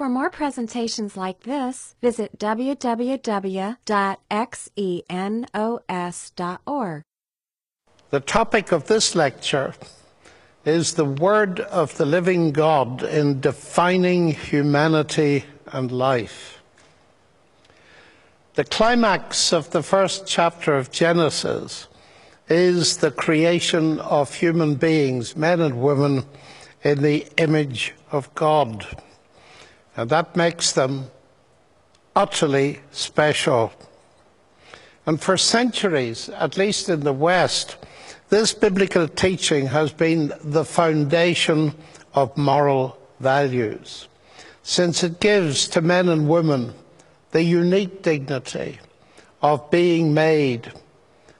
For more presentations like this, visit www.xenos.org. The topic of this lecture is the Word of the Living God in defining humanity and life. The climax of the first chapter of Genesis is the creation of human beings, men and women, in the image of God. And that makes them utterly special. And for centuries, at least in the West, this biblical teaching has been the foundation of moral values, since it gives to men and women the unique dignity of being made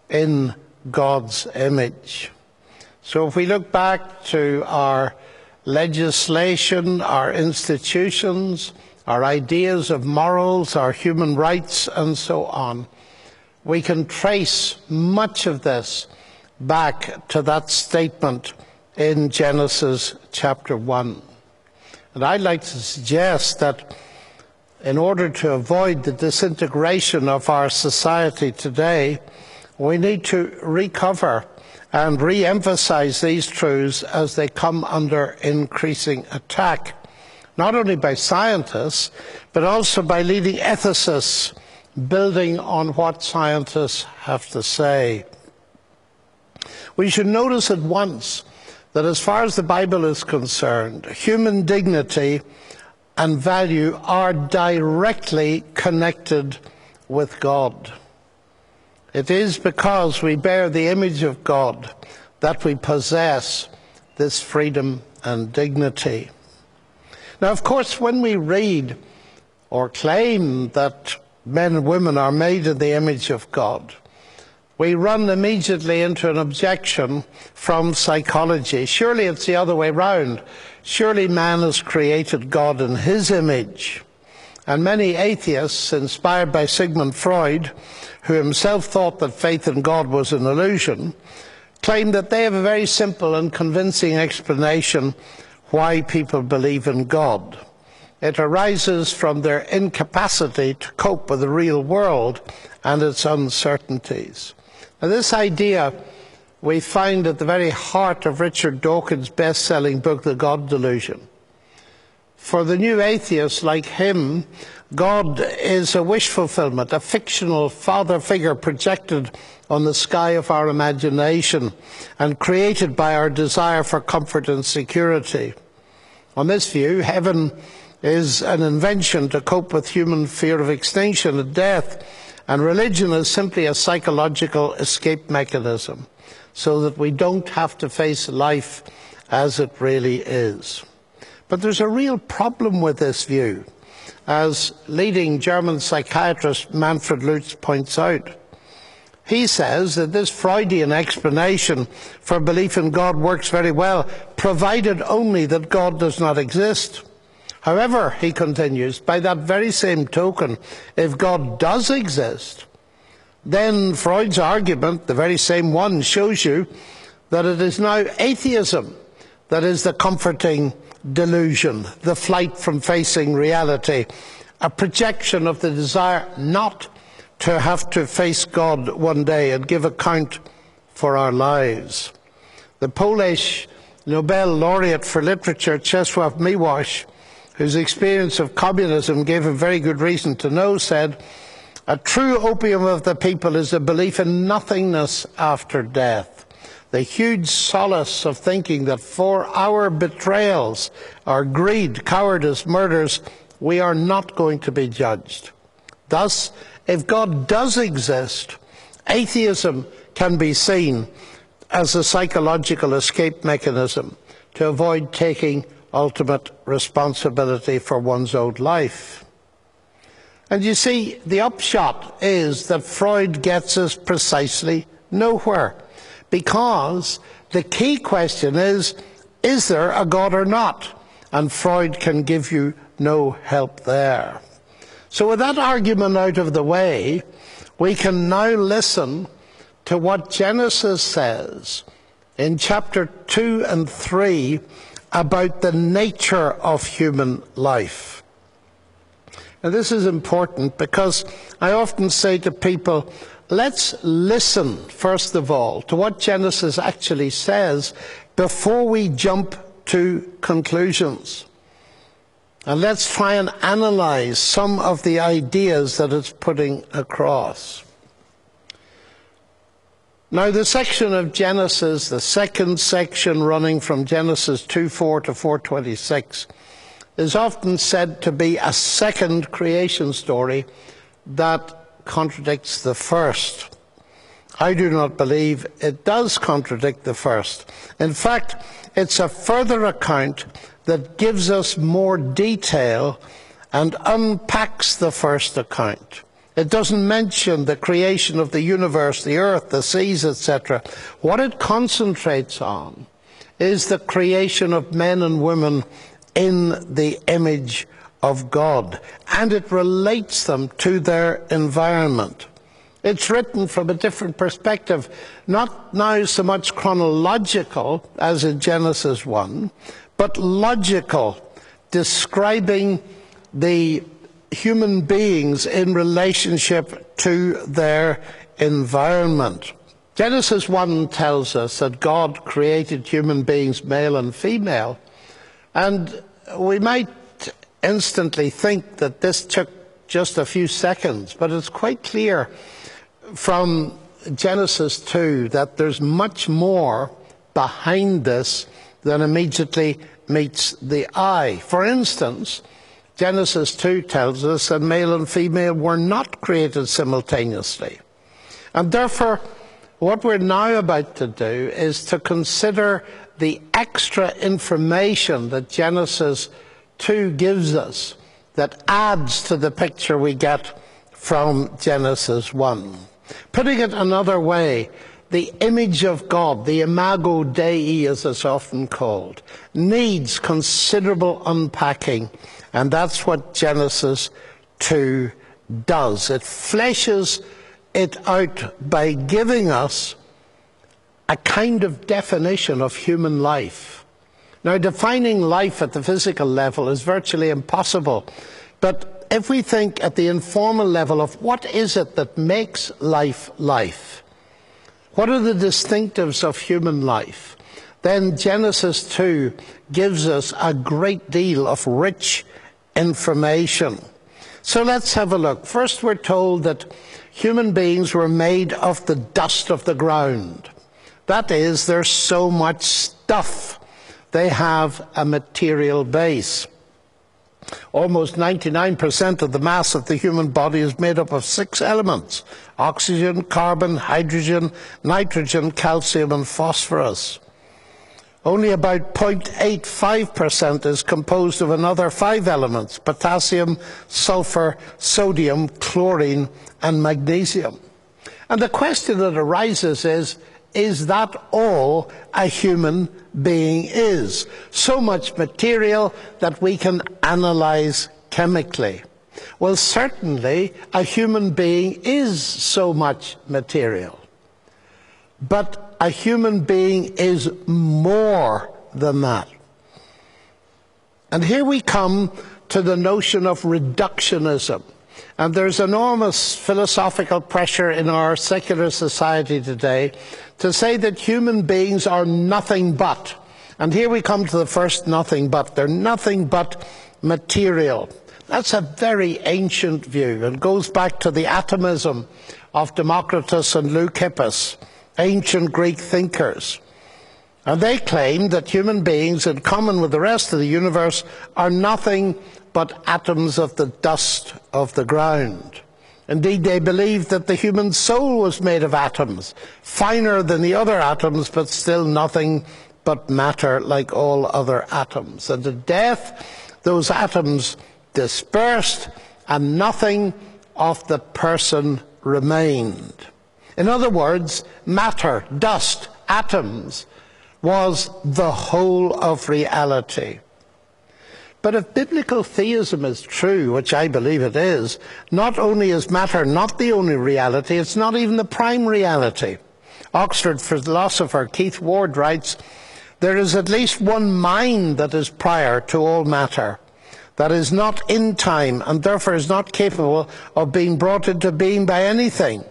in God's image. So if we look back to our legislation, our institutions, our ideas of morals, our human rights, and so on, we can trace much of this back to that statement in Genesis chapter 1. And I'd like to suggest that in order to avoid the disintegration of our society today, we need to recover and re emphasize these truths as they come under increasing attack, not only by scientists, but also by leading ethicists building on what scientists have to say. We should notice at once that as far as the Bible is concerned, human dignity and value are directly connected with God. It is because we bear the image of God that we possess this freedom and dignity. Now, of course, when we read or claim that men and women are made in the image of God, we run immediately into an objection from psychology. Surely it's the other way round. Surely man has created God in his image. And many atheists, inspired by Sigmund Freud, who himself thought that faith in God was an illusion, claim that they have a very simple and convincing explanation why people believe in God. It arises from their incapacity to cope with the real world and its uncertainties. Now, this idea we find at the very heart of Richard Dawkins' best selling book, The God Delusion. For the new atheists like him, God is a wish fulfillment, a fictional father figure projected on the sky of our imagination and created by our desire for comfort and security. On this view, heaven is an invention to cope with human fear of extinction and death, and religion is simply a psychological escape mechanism so that we don't have to face life as it really is. But there's a real problem with this view, as leading German psychiatrist Manfred Lutz points out. He says that this Freudian explanation for belief in God works very well, provided only that God does not exist. However, he continues, by that very same token, if God does exist, then Freud's argument, the very same one, shows you that it is now atheism that is the comforting delusion, the flight from facing reality, a projection of the desire not to have to face God one day and give account for our lives. The Polish Nobel laureate for literature, Czesław Miłosz, whose experience of communism gave him very good reason to know, said, A true opium of the people is a belief in nothingness after death. The huge solace of thinking that for our betrayals, our greed, cowardice, murders, we are not going to be judged. Thus, if God does exist, atheism can be seen as a psychological escape mechanism to avoid taking ultimate responsibility for one's own life. And you see, the upshot is that Freud gets us precisely nowhere. Because the key question is, is there a God or not? And Freud can give you no help there. So with that argument out of the way, we can now listen to what Genesis says in chapter 2 and 3 about the nature of human life. And this is important because I often say to people, let's listen, first of all, to what Genesis actually says before we jump to conclusions. And let's try and analyze some of the ideas that it's putting across. Now, the section of Genesis, the second section running from Genesis 2 4 to 426, is often said to be a second creation story that contradicts the first. I do not believe it does contradict the first. In fact, it's a further account that gives us more detail and unpacks the first account. It doesn't mention the creation of the universe, the earth, the seas, etc. What it concentrates on is the creation of men and women in the image of God, and it relates them to their environment. It's written from a different perspective, not now so much chronological as in Genesis 1, but logical, describing the human beings in relationship to their environment. Genesis 1 tells us that God created human beings, male and female, and we might instantly think that this took just a few seconds, but it's quite clear from Genesis 2 that there's much more behind this than immediately meets the eye. For instance, Genesis 2 tells us that male and female were not created simultaneously. And therefore, what we're now about to do is to consider the extra information that Genesis 2 gives us that adds to the picture we get from Genesis 1. Putting it another way, the image of God, the imago Dei as it's often called, needs considerable unpacking and that's what Genesis 2 does. It fleshes it out by giving us a kind of definition of human life. Now, defining life at the physical level is virtually impossible. But if we think at the informal level of what is it that makes life life, what are the distinctives of human life, then Genesis 2 gives us a great deal of rich information. So let's have a look. First, we're told that human beings were made of the dust of the ground. That is, there's so much stuff. They have a material base. Almost 99% of the mass of the human body is made up of six elements oxygen, carbon, hydrogen, nitrogen, calcium, and phosphorus. Only about 0.85% is composed of another five elements potassium, sulfur, sodium, chlorine, and magnesium. And the question that arises is is that all a human being is? So much material that we can analyze chemically. Well, certainly a human being is so much material. But a human being is more than that. And here we come to the notion of reductionism. And there's enormous philosophical pressure in our secular society today to say that human beings are nothing but. And here we come to the first nothing but. They're nothing but material. That's a very ancient view and goes back to the atomism of Democritus and Leucippus ancient Greek thinkers. And they claimed that human beings, in common with the rest of the universe, are nothing but atoms of the dust of the ground. Indeed, they believed that the human soul was made of atoms, finer than the other atoms, but still nothing but matter like all other atoms. And at death, those atoms dispersed and nothing of the person remained. In other words, matter, dust, atoms was the whole of reality. But if biblical theism is true, which I believe it is, not only is matter not the only reality, it's not even the prime reality. Oxford philosopher Keith Ward writes, there is at least one mind that is prior to all matter. that is not in time and therefore is not capable of being brought into being by anything.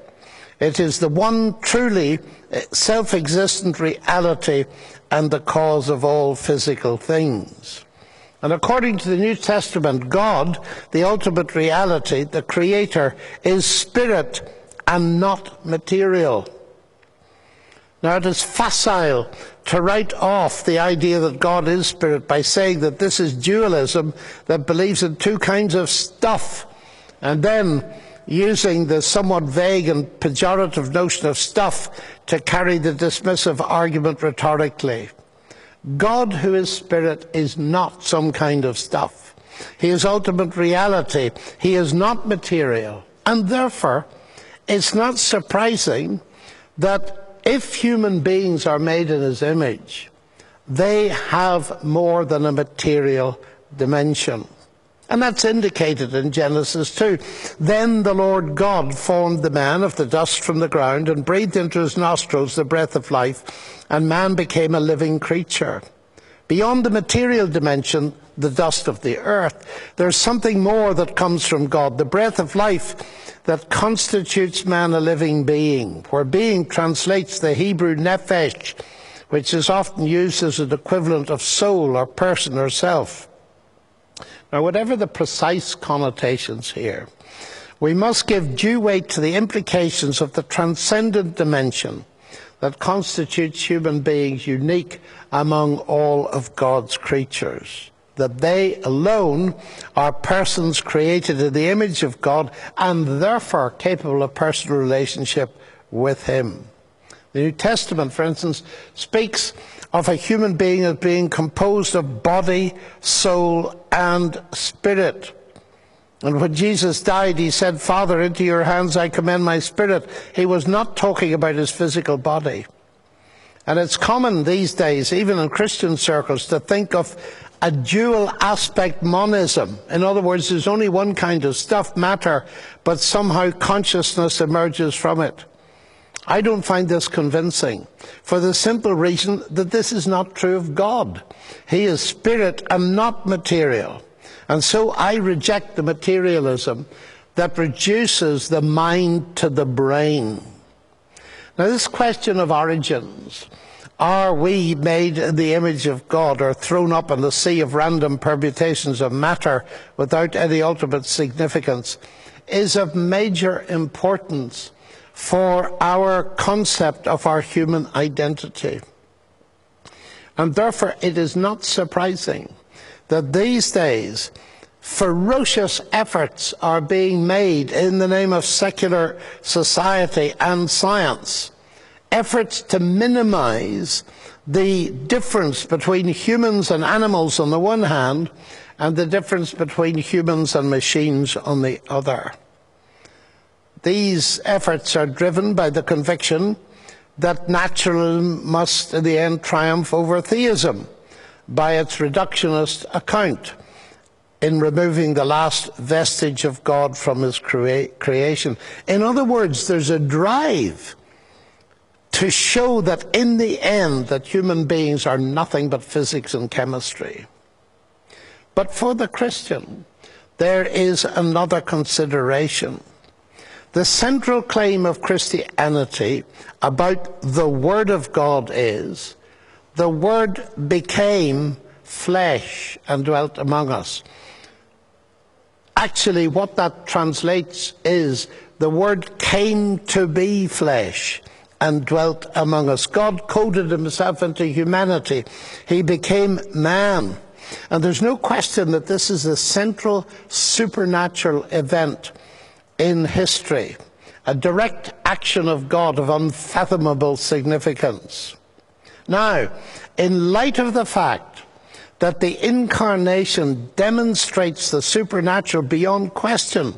It is the one truly eh, self existent reality and the cause of all physical things. And according to the New Testament, God, the ultimate reality, the Creator, is spirit and not material. Now it is facile to write off the idea that God is spirit by saying that this is dualism that believes in two kinds of stuff, and then using the somewhat vague and pejorative notion of stuff to carry the dismissive argument rhetorically. God, who is spirit, is not some kind of stuff. He is ultimate reality. He is not material. And therefore, it's not surprising that if human beings are made in his image, they have more than a material dimension. And that's indicated in Genesis 2. Then the Lord God formed the man of the dust from the ground and breathed into his nostrils the breath of life, and man became a living creature. Beyond the material dimension, the dust of the earth, there's something more that comes from God, the breath of life that constitutes man a living being, where being translates the Hebrew nephesh, which is often used as an equivalent of soul or person or self. Now, whatever the precise connotations here, we must give due weight to the implications of the transcendent dimension that constitutes human beings unique among all of God's creatures. That they alone are persons created in the image of God and therefore capable of personal relationship with Him. The New Testament, for instance, speaks of a human being as being composed of body, soul, and spirit. And when Jesus died, he said, Father, into your hands I commend my spirit. He was not talking about his physical body. And it's common these days, even in Christian circles, to think of a dual aspect monism. In other words, there's only one kind of stuff, matter, but somehow consciousness emerges from it. I don't find this convincing for the simple reason that this is not true of God. He is spirit and not material. And so I reject the materialism that reduces the mind to the brain. Now, this question of origins are we made in the image of God or thrown up in the sea of random permutations of matter without any ultimate significance is of major importance for our concept of our human identity. And therefore, it is not surprising that these days ferocious efforts are being made in the name of secular society and science, efforts to minimize the difference between humans and animals on the one hand, and the difference between humans and machines on the other. These efforts are driven by the conviction that naturalism must in the end triumph over theism by its reductionist account in removing the last vestige of God from his crea- creation. In other words, there's a drive to show that in the end that human beings are nothing but physics and chemistry. But for the Christian, there is another consideration. The central claim of Christianity about the Word of God is the Word became flesh and dwelt among us. Actually, what that translates is the Word came to be flesh and dwelt among us. God coded himself into humanity. He became man. And there's no question that this is a central supernatural event in history, a direct action of God of unfathomable significance. Now, in light of the fact that the incarnation demonstrates the supernatural beyond question,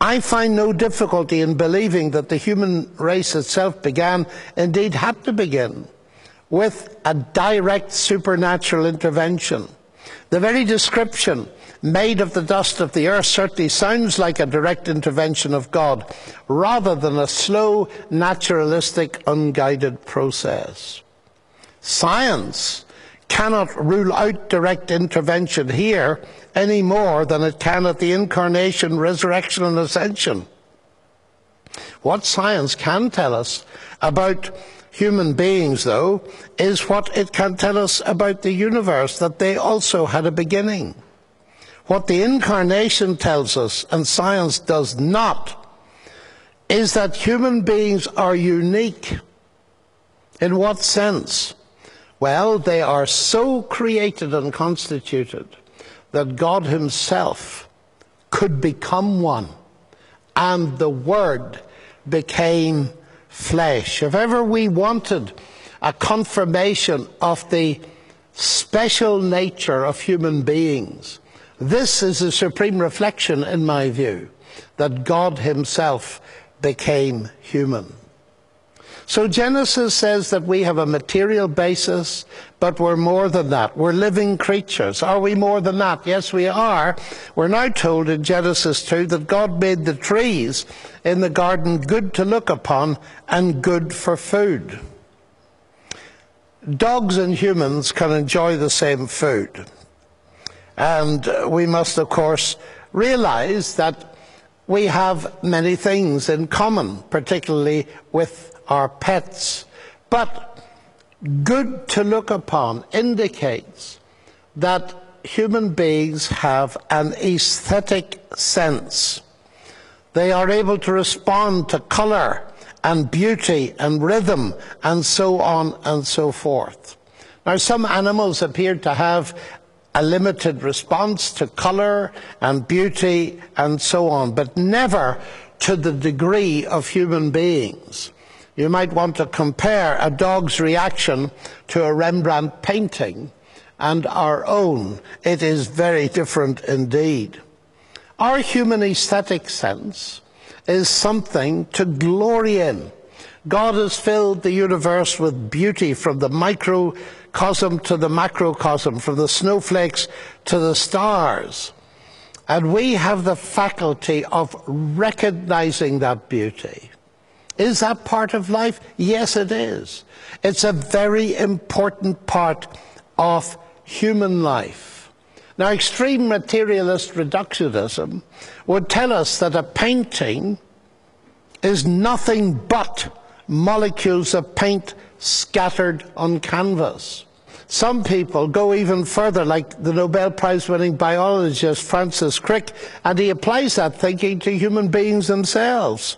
I find no difficulty in believing that the human race itself began, indeed had to begin, with a direct supernatural intervention. The very description made of the dust of the earth certainly sounds like a direct intervention of God rather than a slow, naturalistic, unguided process. Science cannot rule out direct intervention here any more than it can at the incarnation, resurrection, and ascension. What science can tell us about human beings, though, is what it can tell us about the universe, that they also had a beginning. What the incarnation tells us, and science does not, is that human beings are unique. In what sense? Well, they are so created and constituted that God Himself could become one, and the Word became flesh. If ever we wanted a confirmation of the special nature of human beings, this is a supreme reflection, in my view, that God Himself became human. So Genesis says that we have a material basis, but we're more than that. We're living creatures. Are we more than that? Yes, we are. We're now told in Genesis 2 that God made the trees in the garden good to look upon and good for food. Dogs and humans can enjoy the same food. And we must, of course, realize that we have many things in common, particularly with our pets. But good to look upon indicates that human beings have an aesthetic sense. They are able to respond to colour and beauty and rhythm and so on and so forth. Now, some animals appear to have a limited response to colour and beauty and so on, but never to the degree of human beings. You might want to compare a dog's reaction to a Rembrandt painting and our own. It is very different indeed. Our human aesthetic sense is something to glory in. God has filled the universe with beauty from the microcosm to the macrocosm, from the snowflakes to the stars. And we have the faculty of recognizing that beauty. Is that part of life? Yes, it is. It's a very important part of human life. Now, extreme materialist reductionism would tell us that a painting is nothing but molecules of paint scattered on canvas. Some people go even further, like the Nobel Prize winning biologist Francis Crick, and he applies that thinking to human beings themselves.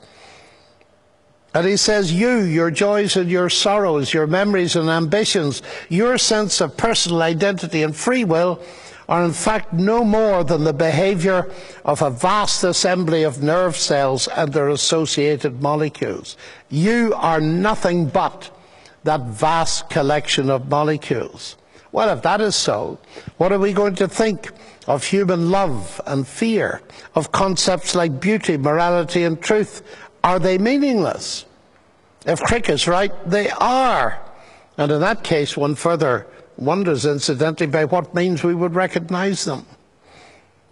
And he says, You, your joys and your sorrows, your memories and ambitions, your sense of personal identity and free will are in fact no more than the behavior of a vast assembly of nerve cells and their associated molecules. You are nothing but that vast collection of molecules. Well, if that is so, what are we going to think of human love and fear, of concepts like beauty, morality, and truth, are they meaningless? If Crick is right, they are. And in that case, one further wonders, incidentally, by what means we would recognize them.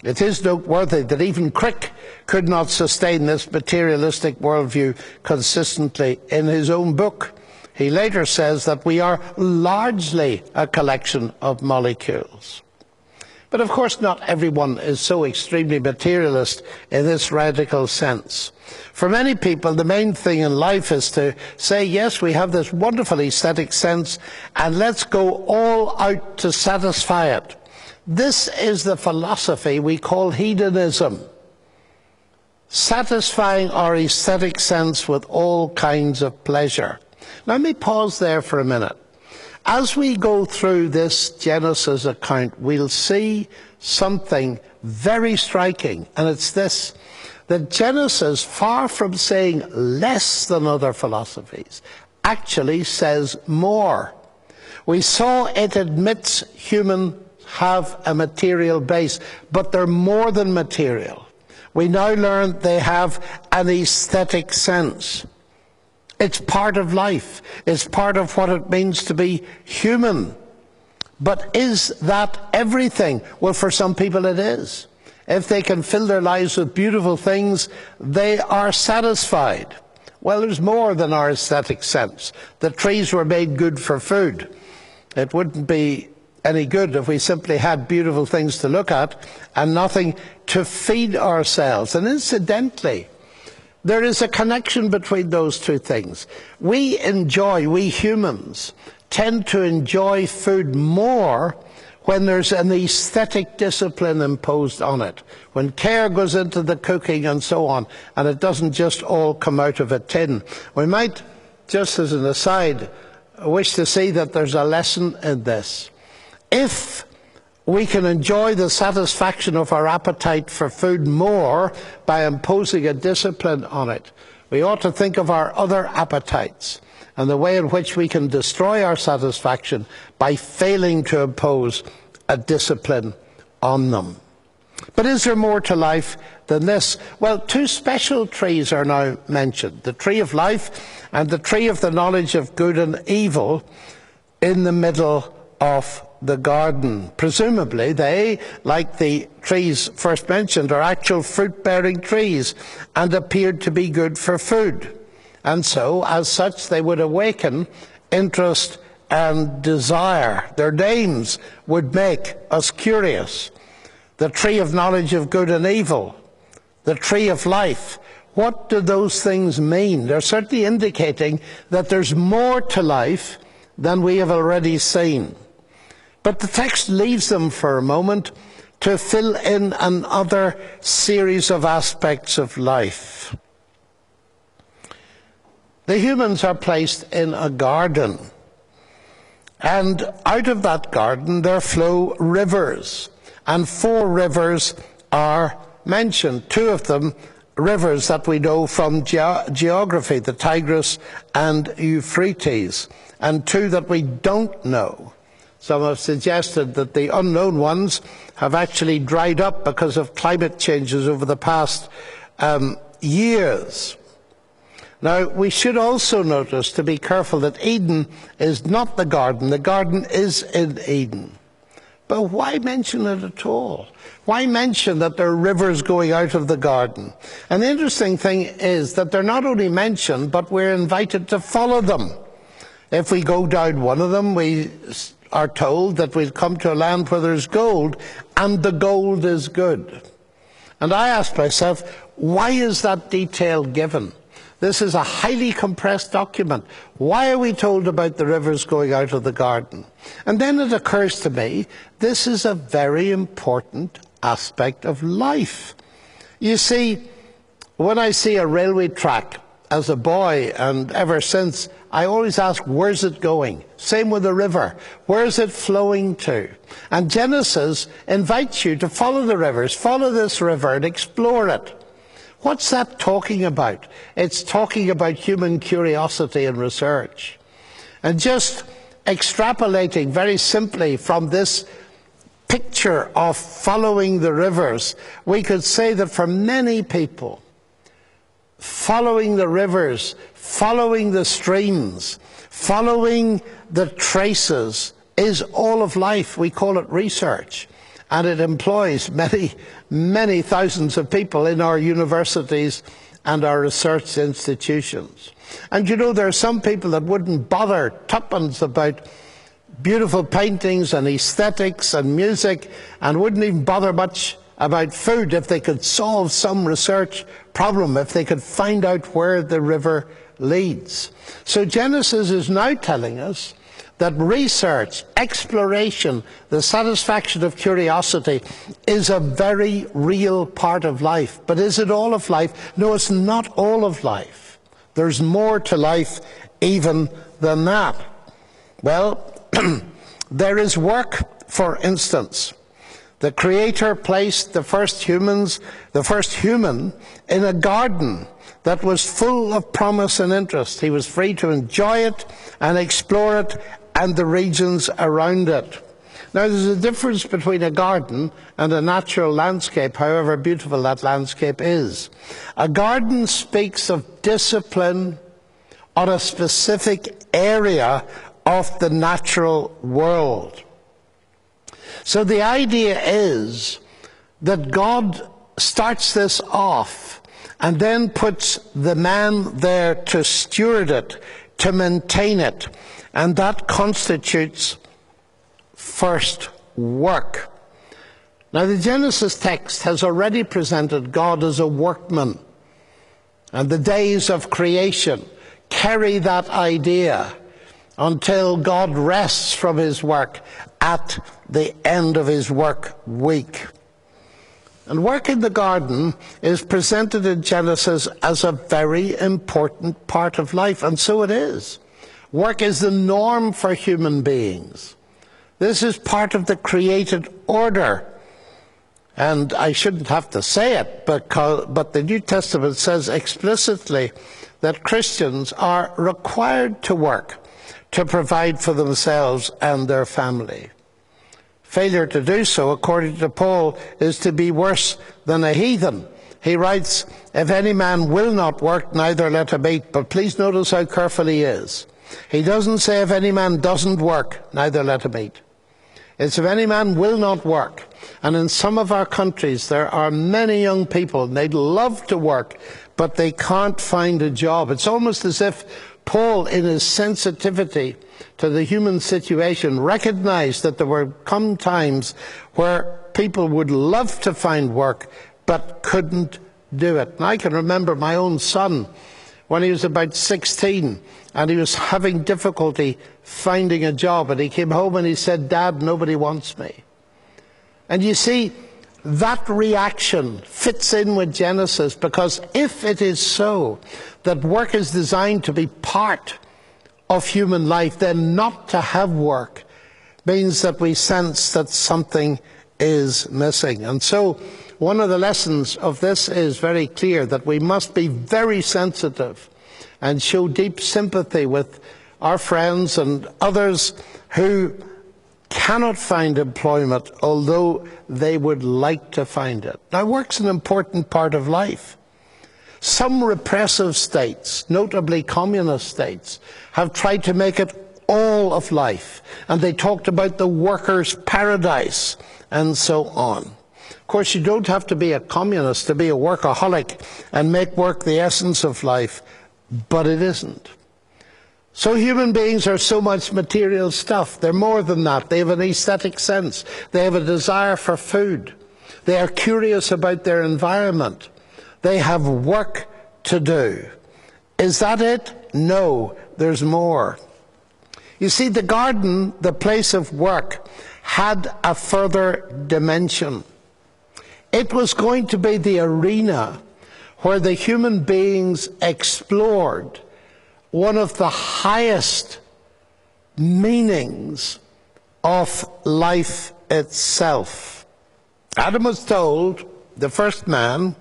It is noteworthy that even Crick could not sustain this materialistic worldview consistently in his own book. He later says that we are largely a collection of molecules. But of course, not everyone is so extremely materialist in this radical sense. For many people, the main thing in life is to say, yes, we have this wonderful aesthetic sense, and let's go all out to satisfy it. This is the philosophy we call hedonism. Satisfying our aesthetic sense with all kinds of pleasure. Let me pause there for a minute. As we go through this Genesis account, we'll see something very striking, and it's this that Genesis, far from saying less than other philosophies, actually says more. We saw it admits humans have a material base, but they're more than material. We now learn they have an aesthetic sense. It's part of life. It's part of what it means to be human. But is that everything? Well, for some people it is. If they can fill their lives with beautiful things, they are satisfied. Well, there's more than our aesthetic sense. The trees were made good for food. It wouldn't be any good if we simply had beautiful things to look at and nothing to feed ourselves. And incidentally, there is a connection between those two things. We enjoy, we humans, tend to enjoy food more when there's an aesthetic discipline imposed on it, when care goes into the cooking and so on, and it doesn't just all come out of a tin. We might, just as an aside, wish to see that there's a lesson in this. If we can enjoy the satisfaction of our appetite for food more by imposing a discipline on it, we ought to think of our other appetites and the way in which we can destroy our satisfaction by failing to impose a discipline on them. But is there more to life than this? Well, two special trees are now mentioned the tree of life and the tree of the knowledge of good and evil in the middle of the garden. Presumably, they, like the trees first mentioned, are actual fruit bearing trees and appeared to be good for food. And so, as such, they would awaken interest and desire. Their names would make us curious. The tree of knowledge of good and evil, the tree of life. What do those things mean? They're certainly indicating that there's more to life than we have already seen. But the text leaves them for a moment to fill in another series of aspects of life. The humans are placed in a garden. And out of that garden there flow rivers. And four rivers are mentioned. Two of them rivers that we know from ge- geography, the Tigris and Euphrates. And two that we don't know. Some have suggested that the unknown ones have actually dried up because of climate changes over the past um, years. Now, we should also notice to be careful that Eden is not the garden. The garden is in Eden. But why mention it at all? Why mention that there are rivers going out of the garden? And the interesting thing is that they're not only mentioned, but we're invited to follow them. If we go down one of them, we are told that we've come to a land where there's gold, and the gold is good. And I ask myself, why is that detail given? This is a highly compressed document. Why are we told about the rivers going out of the garden? And then it occurs to me, this is a very important aspect of life. You see, when I see a railway track as a boy and ever since, I always ask, where's it going? Same with the river. Where's it flowing to? And Genesis invites you to follow the rivers, follow this river and explore it. What's that talking about? It's talking about human curiosity and research. And just extrapolating very simply from this picture of following the rivers, we could say that for many people, following the rivers, following the streams, following the traces is all of life. We call it research and it employs many, many thousands of people in our universities and our research institutions. And you know, there are some people that wouldn't bother tuppence about beautiful paintings and aesthetics and music and wouldn't even bother much about food if they could solve some research problem, if they could find out where the river leads. So Genesis is now telling us that research, exploration, the satisfaction of curiosity is a very real part of life. But is it all of life? No, it's not all of life. There's more to life even than that. Well, there is work, for instance. The Creator placed the first humans, the first human, in a garden that was full of promise and interest. He was free to enjoy it and explore it and the regions around it. Now, there's a difference between a garden and a natural landscape, however beautiful that landscape is. A garden speaks of discipline on a specific area of the natural world. So the idea is that God starts this off and then puts the man there to steward it, to maintain it, and that constitutes first work. Now, the Genesis text has already presented God as a workman, and the days of creation carry that idea until God rests from his work at the end of his work week. And work in the garden is presented in Genesis as a very important part of life, and so it is. Work is the norm for human beings. This is part of the created order. And I shouldn't have to say it, because, but the New Testament says explicitly that Christians are required to work to provide for themselves and their family. Failure to do so, according to Paul, is to be worse than a heathen. He writes, If any man will not work, neither let him eat. But please notice how careful he is. He doesn't say, If any man doesn't work, neither let him eat. It's if any man will not work. And in some of our countries, there are many young people, and they'd love to work, but they can't find a job. It's almost as if Paul, in his sensitivity to the human situation, recognized that there were come times where people would love to find work but couldn't do it. And I can remember my own son when he was about 16 and he was having difficulty finding a job. And he came home and he said, Dad, nobody wants me. And you see, that reaction fits in with Genesis because if it is so that work is designed to be part of human life, then not to have work means that we sense that something is missing. And so, one of the lessons of this is very clear that we must be very sensitive and show deep sympathy with our friends and others who cannot find employment, although they would like to find it. Now, work's an important part of life. Some repressive states, notably communist states, have tried to make it all of life, and they talked about the workers' paradise and so on. Of course, you don't have to be a communist to be a workaholic and make work the essence of life, but it isn't. So human beings are so much material stuff. They're more than that. They have an aesthetic sense. They have a desire for food. They are curious about their environment. They have work to do. Is that it? No, there's more. You see, the garden, the place of work, had a further dimension. It was going to be the arena where the human beings explored one of the highest meanings of life itself. Adam was told, the first man,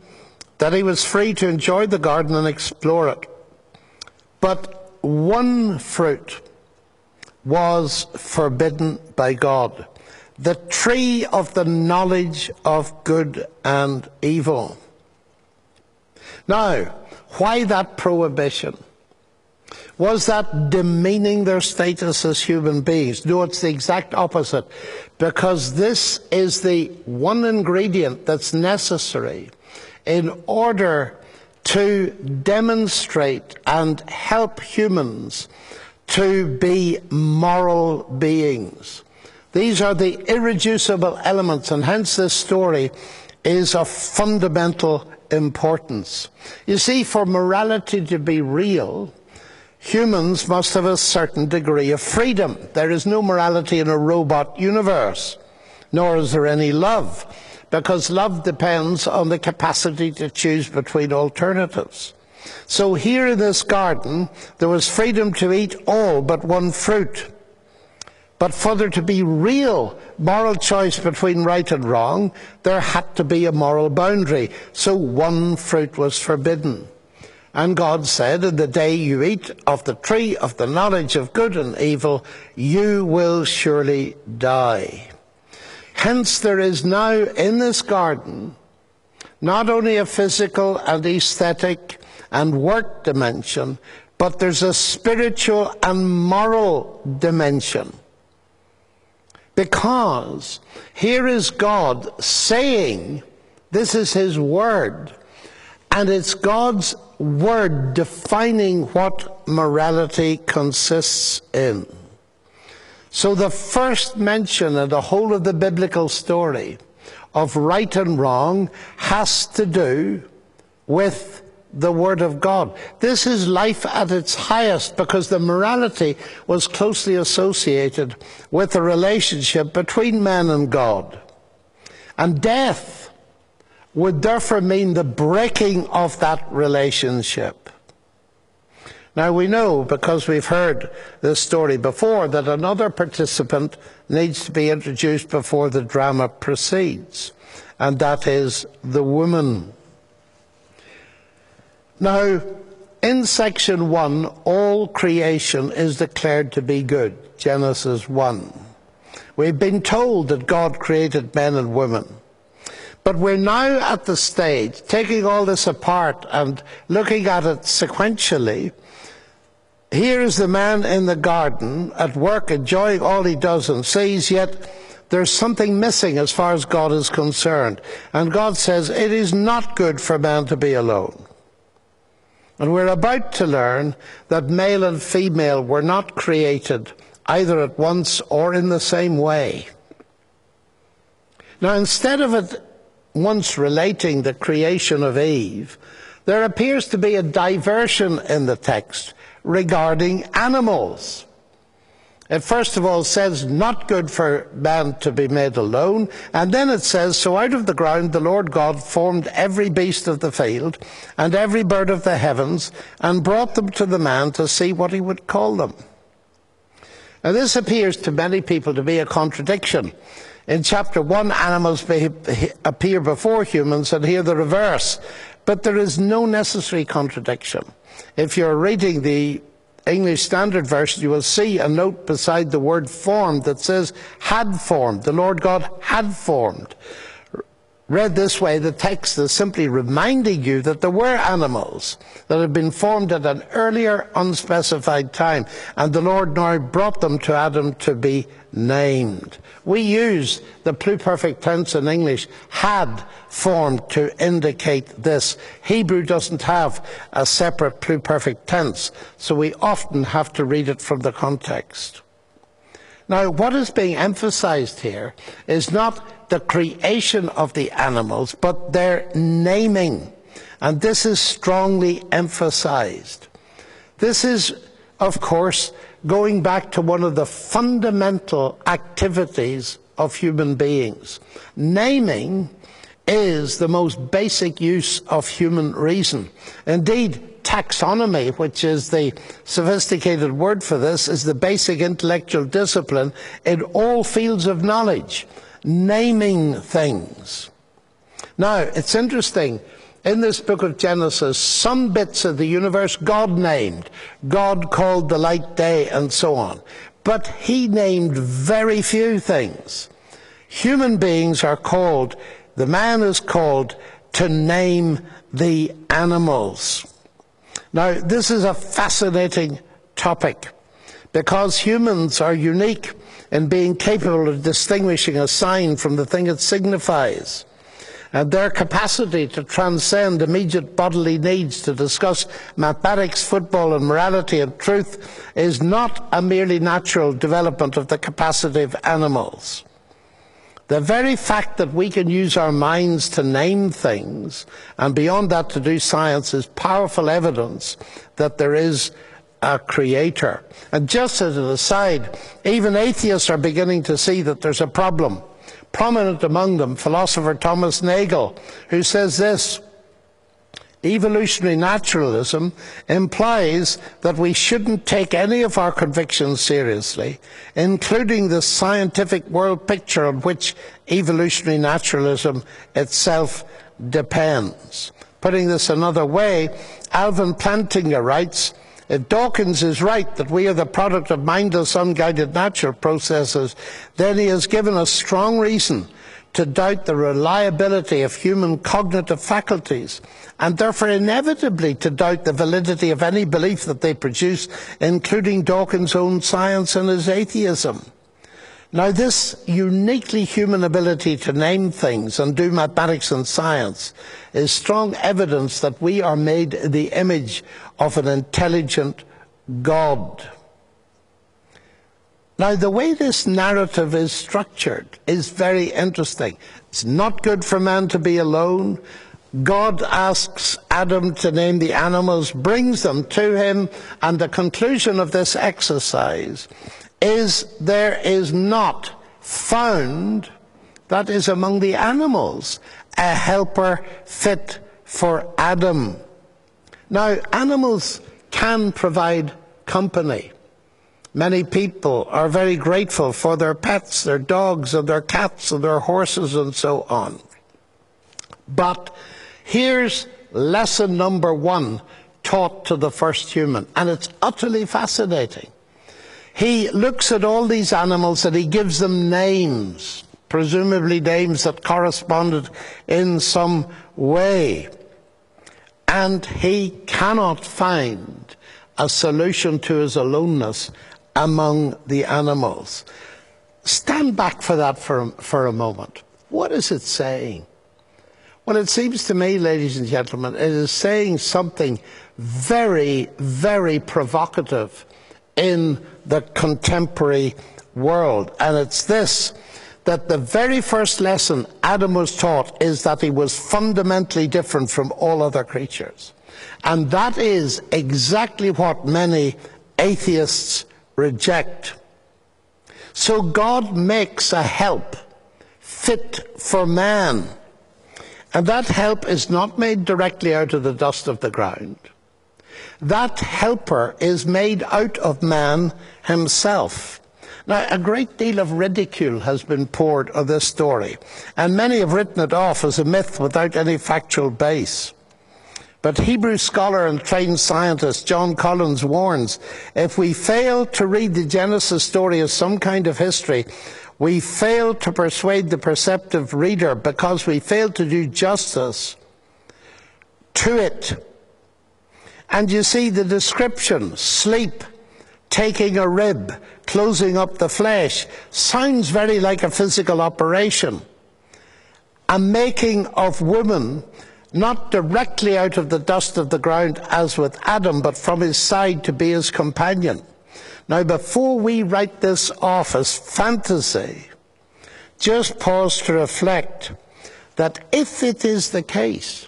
that he was free to enjoy the garden and explore it. But one fruit was forbidden by God the tree of the knowledge of good and evil. Now, why that prohibition? Was that demeaning their status as human beings? No, it's the exact opposite. Because this is the one ingredient that's necessary in order to demonstrate and help humans to be moral beings. These are the irreducible elements, and hence this story is of fundamental importance. You see, for morality to be real, humans must have a certain degree of freedom. There is no morality in a robot universe, nor is there any love, because love depends on the capacity to choose between alternatives. So here in this garden, there was freedom to eat all but one fruit. But for there to be real moral choice between right and wrong, there had to be a moral boundary. So one fruit was forbidden. And God said, In the day you eat of the tree of the knowledge of good and evil, you will surely die. Hence, there is now in this garden not only a physical and aesthetic and work dimension, but there's a spiritual and moral dimension. Because here is God saying, this is His Word, and it's God's word defining what morality consists in. So the first mention in the whole of the biblical story of right and wrong has to do with the Word of God. This is life at its highest because the morality was closely associated with the relationship between man and God. And death would therefore mean the breaking of that relationship. Now we know, because we've heard this story before, that another participant needs to be introduced before the drama proceeds, and that is the woman. Now, in section 1, all creation is declared to be good, Genesis 1. We've been told that God created men and women. But we're now at the stage, taking all this apart and looking at it sequentially. Here is the man in the garden at work, enjoying all he does and sees, yet there's something missing as far as God is concerned. And God says, It is not good for man to be alone. And we're about to learn that male and female were not created either at once or in the same way. Now, instead of it once relating the creation of Eve, there appears to be a diversion in the text regarding animals. It first of all says, not good for man to be made alone. And then it says, so out of the ground the Lord God formed every beast of the field and every bird of the heavens and brought them to the man to see what he would call them. Now this appears to many people to be a contradiction. In chapter 1, animals appear before humans, and here the reverse. But there is no necessary contradiction. If you're reading the English Standard Version, you will see a note beside the word formed that says had formed. The Lord God had formed. Read this way, the text is simply reminding you that there were animals that had been formed at an earlier unspecified time, and the Lord now brought them to Adam to be named. We use the pluperfect tense in English, had formed, to indicate this. Hebrew doesn't have a separate pluperfect tense, so we often have to read it from the context. Now, what is being emphasized here is not the creation of the animals, but their naming. And this is strongly emphasized. This is, of course, going back to one of the fundamental activities of human beings. Naming is the most basic use of human reason. Indeed, taxonomy, which is the sophisticated word for this, is the basic intellectual discipline in all fields of knowledge, naming things. Now, it's interesting. In this book of Genesis, some bits of the universe God named. God called the light day and so on. But he named very few things. Human beings are called, the man is called to name the animals. Now, this is a fascinating topic because humans are unique in being capable of distinguishing a sign from the thing it signifies. And their capacity to transcend immediate bodily needs to discuss mathematics, football, and morality and truth is not a merely natural development of the capacity of animals. The very fact that we can use our minds to name things and beyond that to do science is powerful evidence that there is a creator. And just as an aside, even atheists are beginning to see that there's a problem. Prominent among them, philosopher Thomas Nagel, who says this evolutionary naturalism implies that we shouldn't take any of our convictions seriously, including the scientific world picture on which evolutionary naturalism itself depends. Putting this another way, Alvin Plantinga writes, if Dawkins is right that we are the product of mindless, unguided natural processes, then he has given us strong reason to doubt the reliability of human cognitive faculties and therefore inevitably to doubt the validity of any belief that they produce, including Dawkins' own science and his atheism. Now, this uniquely human ability to name things and do mathematics and science is strong evidence that we are made the image of an intelligent God. Now, the way this narrative is structured is very interesting. It's not good for man to be alone. God asks Adam to name the animals, brings them to him, and the conclusion of this exercise is there is not found, that is among the animals, a helper fit for Adam. Now, animals can provide company. Many people are very grateful for their pets, their dogs and their cats and their horses and so on. But here's lesson number one taught to the first human, and it's utterly fascinating. He looks at all these animals and he gives them names, presumably names that corresponded in some way. And he cannot find a solution to his aloneness among the animals. Stand back for that for, for a moment. What is it saying? Well, it seems to me, ladies and gentlemen, it is saying something very, very provocative in the contemporary world. And it's this that the very first lesson Adam was taught is that he was fundamentally different from all other creatures. And that is exactly what many atheists reject. So God makes a help fit for man. And that help is not made directly out of the dust of the ground. That helper is made out of man himself. Now, a great deal of ridicule has been poured on this story, and many have written it off as a myth without any factual base. But Hebrew scholar and trained scientist John Collins warns if we fail to read the Genesis story as some kind of history, we fail to persuade the perceptive reader because we fail to do justice to it. And you see the description sleep, taking a rib, closing up the flesh, sounds very like a physical operation. A making of woman, not directly out of the dust of the ground as with Adam, but from his side to be his companion. Now, before we write this off as fantasy, just pause to reflect that if it is the case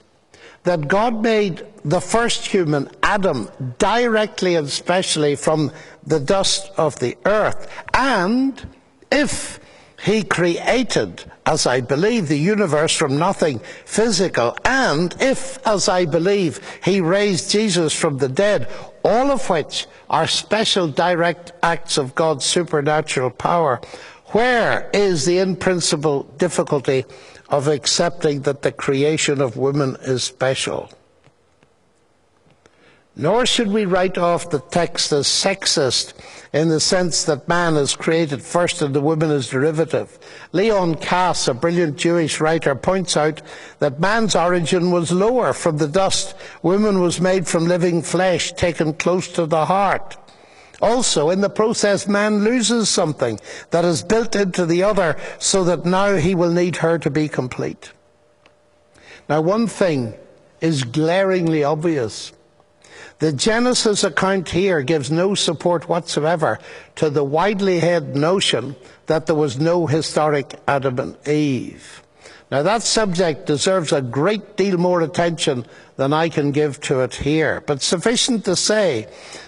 that God made the first human, Adam, directly and specially from the dust of the earth. And if he created, as I believe, the universe from nothing physical, and if, as I believe, he raised Jesus from the dead, all of which are special direct acts of God's supernatural power, where is the in principle difficulty of accepting that the creation of women is special? Nor should we write off the text as sexist in the sense that man is created first and the woman is derivative. Leon Kass, a brilliant Jewish writer, points out that man's origin was lower from the dust. Woman was made from living flesh taken close to the heart. Also, in the process, man loses something that is built into the other so that now he will need her to be complete. Now, one thing is glaringly obvious. The Genesis account here gives no support whatsoever to the widely held notion that there was no historic Adam and Eve. Now that subject deserves a great deal more attention than I can give to it here, but sufficient to say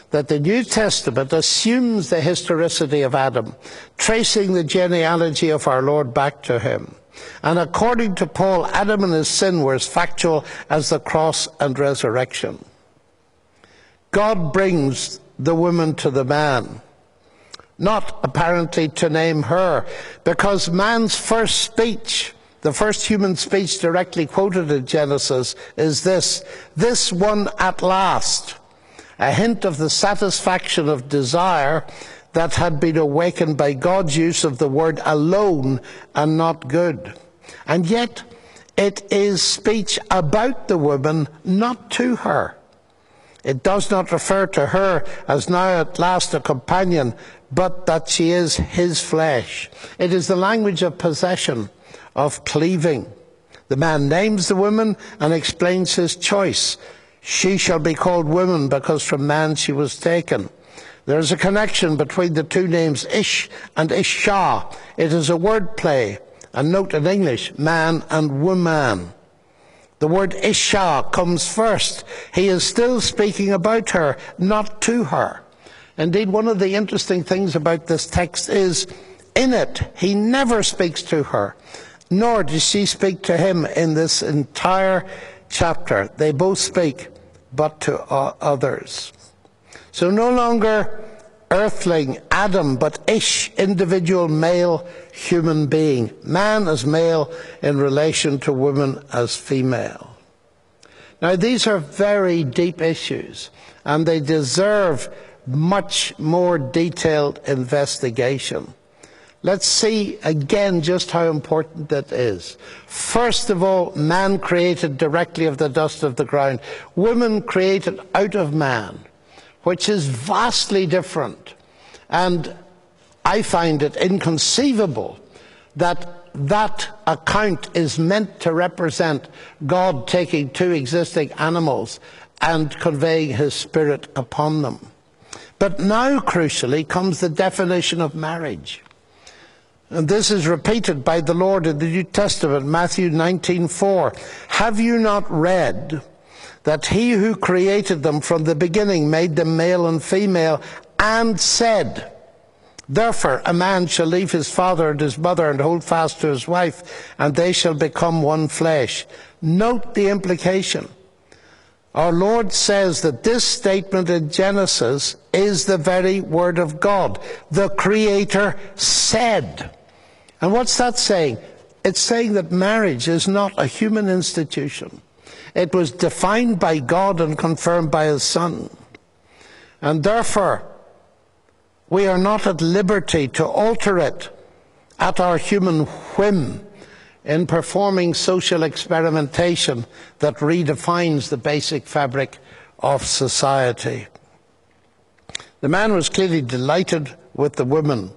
that the New Testament assumes the historicity of Adam, tracing the genealogy of our Lord back to him. And according to Paul, Adam and his sin were as factual as the cross and resurrection. God brings the woman to the man, not apparently to name her, because man's first speech, the first human speech directly quoted in Genesis, is this this one at last, a hint of the satisfaction of desire that had been awakened by God's use of the word alone and not good. And yet, it is speech about the woman, not to her. It does not refer to her as now at last a companion, but that she is his flesh. It is the language of possession, of cleaving. The man names the woman and explains his choice. She shall be called woman because from man she was taken. There's a connection between the two names Ish and Isha. It is a word play. And note in English, man and woman. The word Isha comes first. He is still speaking about her, not to her. Indeed, one of the interesting things about this text is in it, he never speaks to her, nor does she speak to him in this entire chapter. They both speak, but to others. So no longer earthling Adam, but Ish, individual male human being. Man as male in relation to woman as female. Now, these are very deep issues, and they deserve much more detailed investigation. Let's see again just how important that is. First of all, man created directly of the dust of the ground, woman created out of man, which is vastly different. And I find it inconceivable that that account is meant to represent God taking two existing animals and conveying his spirit upon them. But now, crucially, comes the definition of marriage. And this is repeated by the Lord in the New Testament, Matthew 19:4. Have you not read that he who created them from the beginning made them male and female and said, Therefore, a man shall leave his father and his mother and hold fast to his wife, and they shall become one flesh. Note the implication. Our Lord says that this statement in Genesis is the very word of God. The Creator said. And what's that saying? It's saying that marriage is not a human institution. It was defined by God and confirmed by His Son. And therefore, we are not at liberty to alter it at our human whim in performing social experimentation that redefines the basic fabric of society. The man was clearly delighted with the woman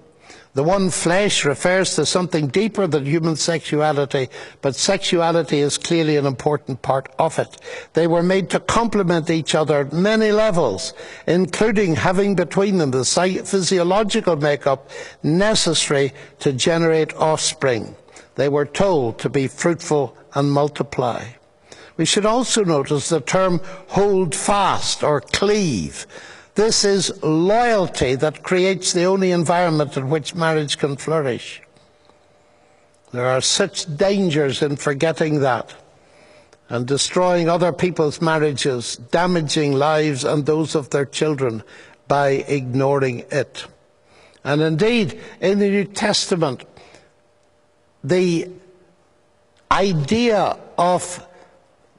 the one flesh refers to something deeper than human sexuality, but sexuality is clearly an important part of it. They were made to complement each other at many levels, including having between them the physiological makeup necessary to generate offspring. They were told to be fruitful and multiply. We should also notice the term hold fast or cleave this is loyalty that creates the only environment in which marriage can flourish. There are such dangers in forgetting that and destroying other people's marriages, damaging lives and those of their children by ignoring it. And indeed, in the New Testament, the idea of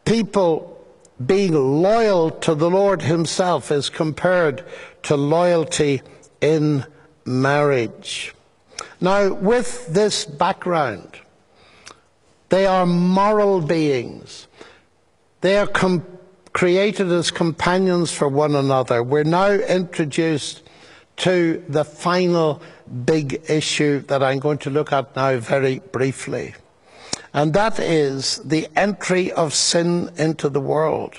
people being loyal to the Lord Himself is compared to loyalty in marriage. Now, with this background, they are moral beings. They are com- created as companions for one another. We're now introduced to the final big issue that I'm going to look at now very briefly and that is the entry of sin into the world.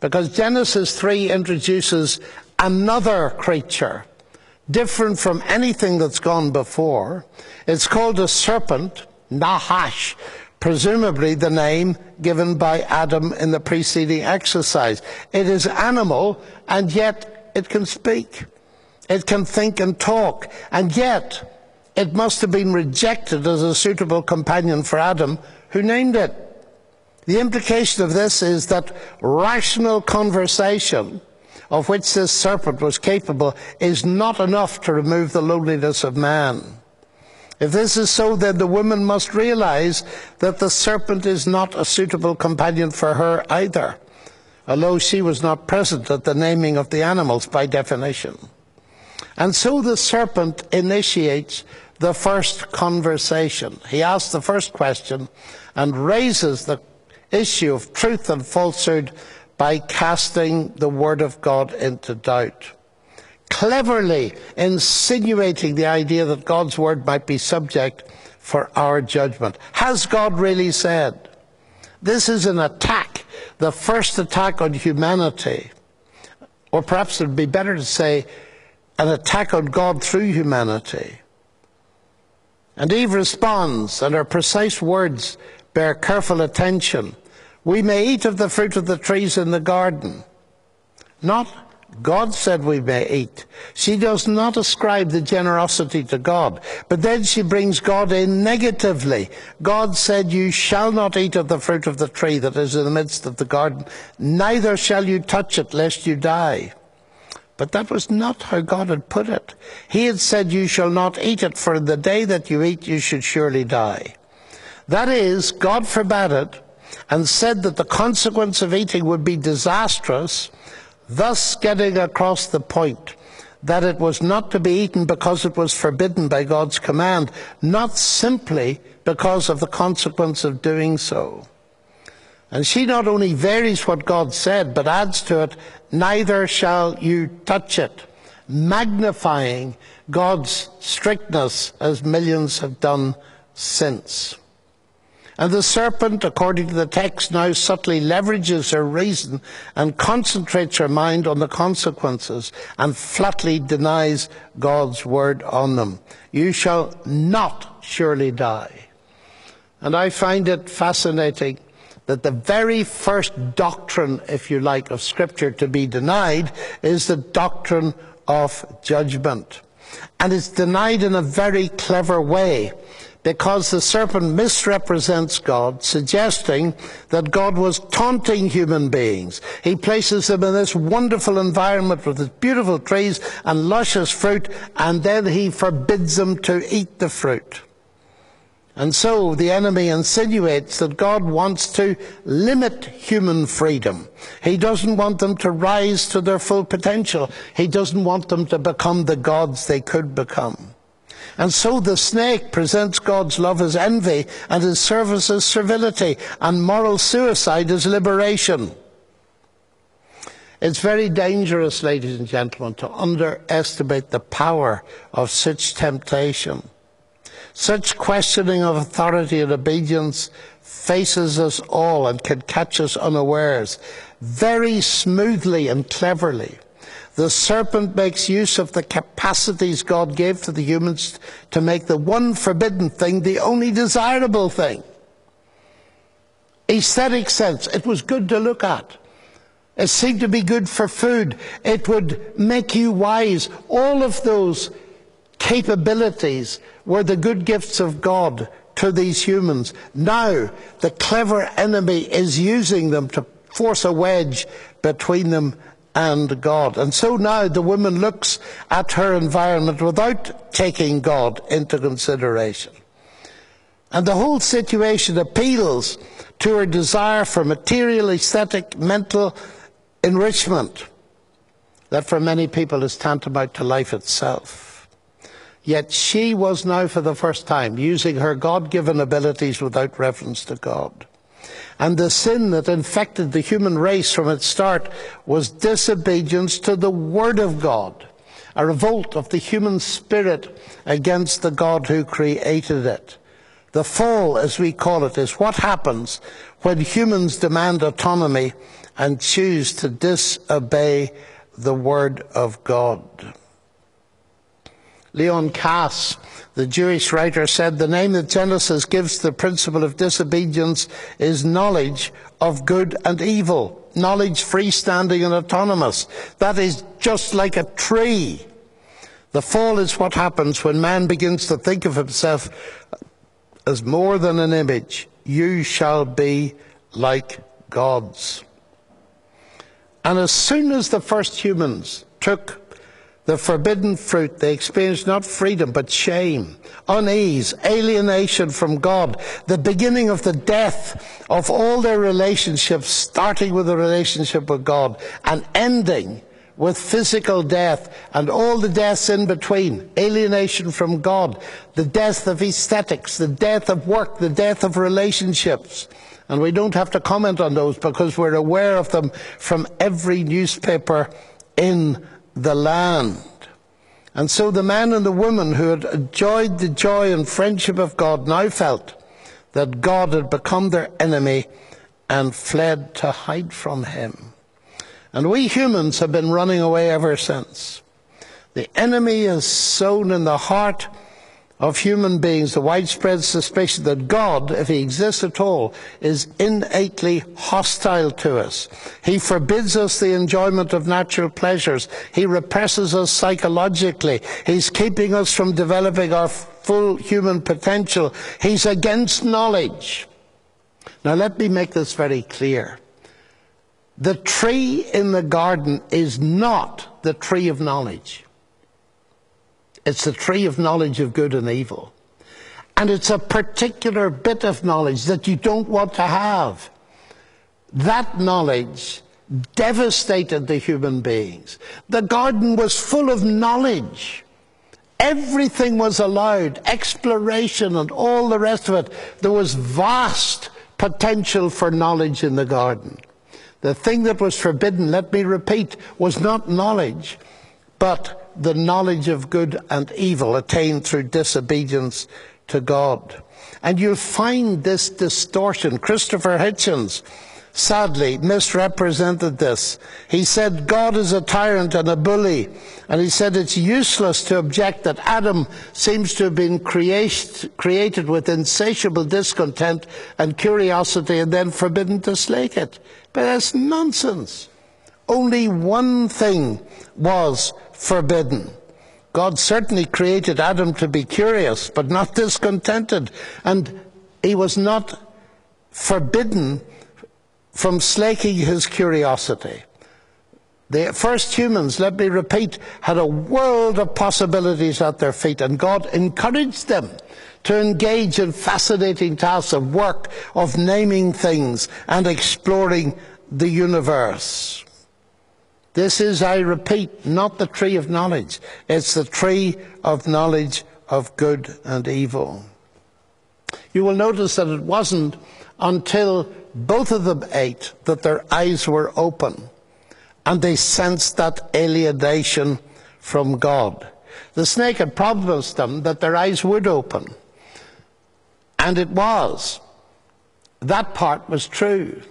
Because Genesis 3 introduces another creature, different from anything that's gone before. It's called a serpent, Nahash, presumably the name given by Adam in the preceding exercise. It is animal, and yet it can speak. It can think and talk, and yet it must have been rejected as a suitable companion for Adam, who named it. The implication of this is that rational conversation, of which this serpent was capable, is not enough to remove the loneliness of man. If this is so, then the woman must realize that the serpent is not a suitable companion for her either, although she was not present at the naming of the animals by definition. And so the serpent initiates the first conversation. He asks the first question and raises the issue of truth and falsehood by casting the Word of God into doubt. Cleverly insinuating the idea that God's Word might be subject for our judgment. Has God really said? This is an attack, the first attack on humanity. Or perhaps it would be better to say an attack on God through humanity. And Eve responds, and her precise words bear careful attention. We may eat of the fruit of the trees in the garden. Not God said we may eat. She does not ascribe the generosity to God, but then she brings God in negatively. God said, You shall not eat of the fruit of the tree that is in the midst of the garden, neither shall you touch it, lest you die. But that was not how God had put it. He had said, You shall not eat it, for the day that you eat, you should surely die. That is, God forbade it and said that the consequence of eating would be disastrous, thus getting across the point that it was not to be eaten because it was forbidden by God's command, not simply because of the consequence of doing so. And she not only varies what God said, but adds to it, neither shall you touch it, magnifying God's strictness as millions have done since. And the serpent, according to the text, now subtly leverages her reason and concentrates her mind on the consequences and flatly denies God's word on them. You shall not surely die. And I find it fascinating that the very first doctrine, if you like, of Scripture to be denied is the doctrine of judgment. And it's denied in a very clever way because the serpent misrepresents God, suggesting that God was taunting human beings. He places them in this wonderful environment with its beautiful trees and luscious fruit, and then he forbids them to eat the fruit. And so the enemy insinuates that God wants to limit human freedom. He doesn't want them to rise to their full potential. He doesn't want them to become the gods they could become. And so the snake presents God's love as envy and his service as servility and moral suicide as liberation. It's very dangerous, ladies and gentlemen, to underestimate the power of such temptation. Such questioning of authority and obedience faces us all and can catch us unawares. Very smoothly and cleverly, the serpent makes use of the capacities God gave to the humans to make the one forbidden thing the only desirable thing. Aesthetic sense, it was good to look at. It seemed to be good for food. It would make you wise. All of those capabilities were the good gifts of God to these humans. Now, the clever enemy is using them to force a wedge between them and God. And so now the woman looks at her environment without taking God into consideration. And the whole situation appeals to her desire for material, aesthetic, mental enrichment that for many people is tantamount to life itself. Yet she was now for the first time using her God given abilities without reference to God. And the sin that infected the human race from its start was disobedience to the Word of God, a revolt of the human spirit against the God who created it. The fall, as we call it, is what happens when humans demand autonomy and choose to disobey the Word of God. Leon Kass, the Jewish writer, said the name that Genesis gives to the principle of disobedience is knowledge of good and evil. Knowledge freestanding and autonomous. That is just like a tree. The fall is what happens when man begins to think of himself as more than an image. You shall be like gods. And as soon as the first humans took the forbidden fruit, they experienced not freedom, but shame, unease, alienation from God, the beginning of the death of all their relationships, starting with the relationship with God and ending with physical death and all the deaths in between, alienation from God, the death of aesthetics, the death of work, the death of relationships. And we don't have to comment on those because we're aware of them from every newspaper in the land. And so the man and the woman who had enjoyed the joy and friendship of God now felt that God had become their enemy and fled to hide from him. And we humans have been running away ever since. The enemy is sown in the heart of human beings the widespread suspicion that God, if he exists at all, is innately hostile to us. He forbids us the enjoyment of natural pleasures. He represses us psychologically. He's keeping us from developing our full human potential. He's against knowledge. Now let me make this very clear. The tree in the garden is not the tree of knowledge. It's the tree of knowledge of good and evil. And it's a particular bit of knowledge that you don't want to have. That knowledge devastated the human beings. The garden was full of knowledge. Everything was allowed, exploration and all the rest of it. There was vast potential for knowledge in the garden. The thing that was forbidden, let me repeat, was not knowledge, but the knowledge of good and evil attained through disobedience to God. And you'll find this distortion. Christopher Hitchens sadly misrepresented this. He said God is a tyrant and a bully. And he said it's useless to object that Adam seems to have been create, created with insatiable discontent and curiosity and then forbidden to slake it. But that's nonsense. Only one thing was forbidden. God certainly created Adam to be curious, but not discontented. And he was not forbidden from slaking his curiosity. The first humans, let me repeat, had a world of possibilities at their feet, and God encouraged them to engage in fascinating tasks of work, of naming things, and exploring the universe. This is, I repeat, not the tree of knowledge. It's the tree of knowledge of good and evil. You will notice that it wasn't until both of them ate that their eyes were open and they sensed that alienation from God. The snake had promised them that their eyes would open. And it was. That part was true.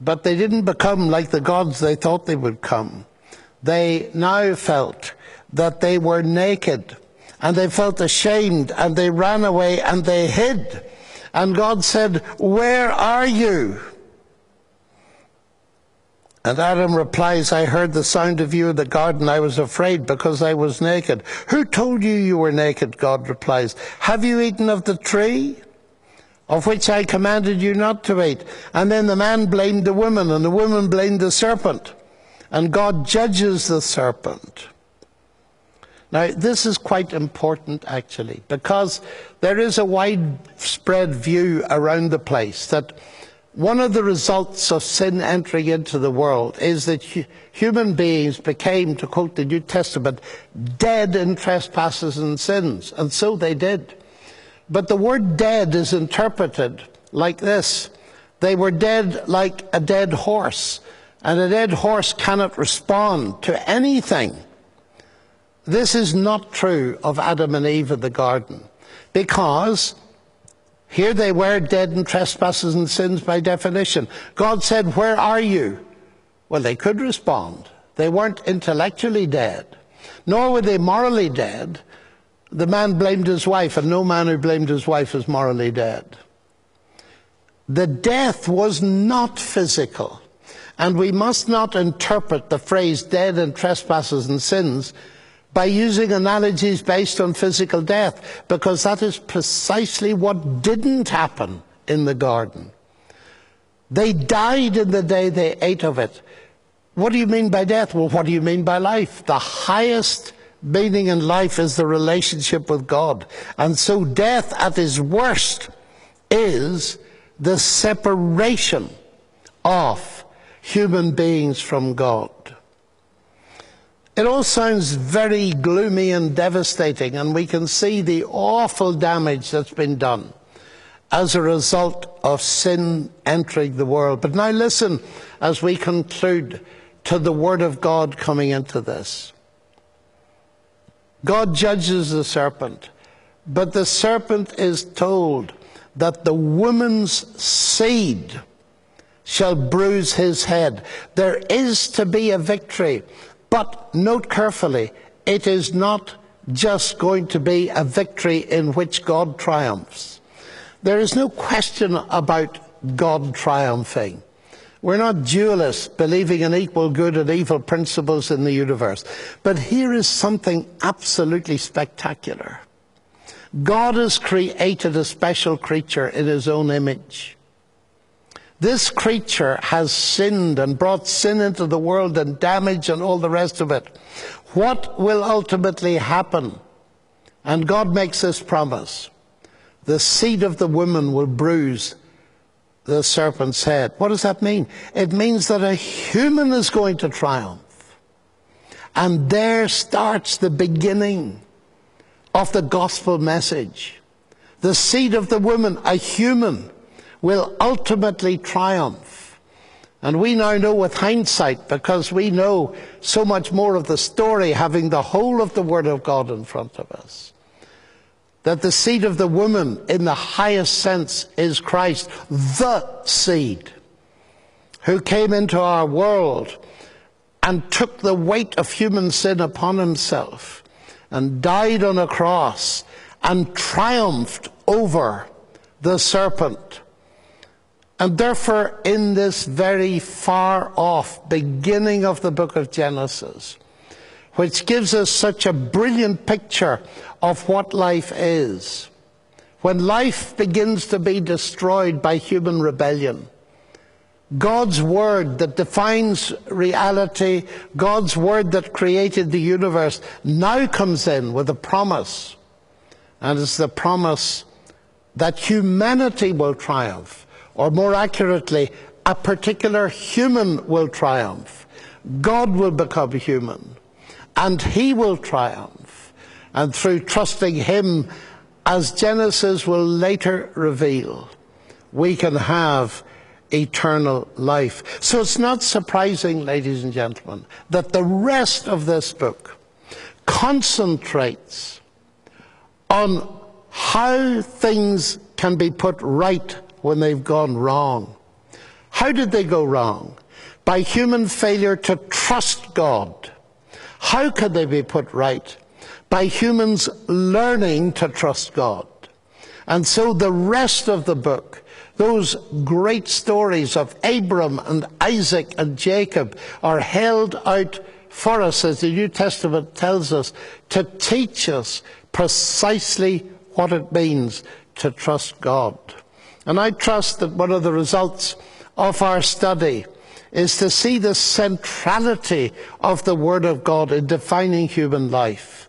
But they didn't become like the gods they thought they would come. They now felt that they were naked and they felt ashamed and they ran away and they hid. And God said, Where are you? And Adam replies, I heard the sound of you in the garden. I was afraid because I was naked. Who told you you were naked? God replies. Have you eaten of the tree? Of which I commanded you not to eat. And then the man blamed the woman, and the woman blamed the serpent. And God judges the serpent. Now, this is quite important actually, because there is a widespread view around the place that one of the results of sin entering into the world is that human beings became, to quote the New Testament, dead in trespasses and sins. And so they did. But the word dead is interpreted like this they were dead like a dead horse, and a dead horse cannot respond to anything. This is not true of Adam and Eve in the garden, because here they were dead in trespasses and sins by definition. God said, Where are you? Well, they could respond. They weren't intellectually dead, nor were they morally dead the man blamed his wife, and no man who blamed his wife is morally dead. The death was not physical. And we must not interpret the phrase dead in trespasses and sins by using analogies based on physical death, because that is precisely what didn't happen in the garden. They died in the day they ate of it. What do you mean by death? Well, what do you mean by life? The highest meaning in life is the relationship with God. And so death at its worst is the separation of human beings from God. It all sounds very gloomy and devastating, and we can see the awful damage that's been done as a result of sin entering the world. But now listen as we conclude to the Word of God coming into this. God judges the serpent, but the serpent is told that the woman's seed shall bruise his head. There is to be a victory, but note carefully, it is not just going to be a victory in which God triumphs. There is no question about God triumphing. We're not dualists believing in equal good and evil principles in the universe. But here is something absolutely spectacular. God has created a special creature in his own image. This creature has sinned and brought sin into the world and damage and all the rest of it. What will ultimately happen? And God makes this promise. The seed of the woman will bruise the serpent's head. What does that mean? It means that a human is going to triumph. And there starts the beginning of the gospel message. The seed of the woman, a human, will ultimately triumph. And we now know with hindsight, because we know so much more of the story, having the whole of the Word of God in front of us, that the seed of the woman, in the highest sense, is Christ, the seed, who came into our world and took the weight of human sin upon himself and died on a cross and triumphed over the serpent. And therefore, in this very far off beginning of the book of Genesis, which gives us such a brilliant picture of what life is, when life begins to be destroyed by human rebellion, God's word that defines reality, God's word that created the universe, now comes in with a promise. And it's the promise that humanity will triumph, or more accurately, a particular human will triumph. God will become human, and he will triumph. And through trusting him, as Genesis will later reveal, we can have eternal life. So it's not surprising, ladies and gentlemen, that the rest of this book concentrates on how things can be put right when they've gone wrong. How did they go wrong? By human failure to trust God. How could they be put right? By humans learning to trust God. And so the rest of the book those great stories of Abram and Isaac and Jacob are held out for us, as the New Testament tells us, to teach us precisely what it means to trust God. And I trust that one of the results of our study is to see the centrality of the Word of God in defining human life,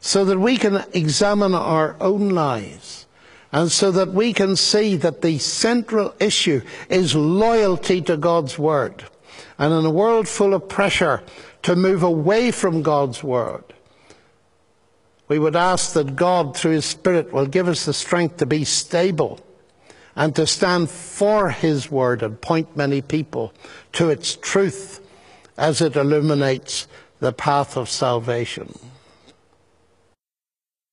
so that we can examine our own lives and so that we can see that the central issue is loyalty to God's Word. And in a world full of pressure to move away from God's Word, we would ask that God, through His Spirit, will give us the strength to be stable and to stand for His Word and point many people to its truth as it illuminates the path of salvation.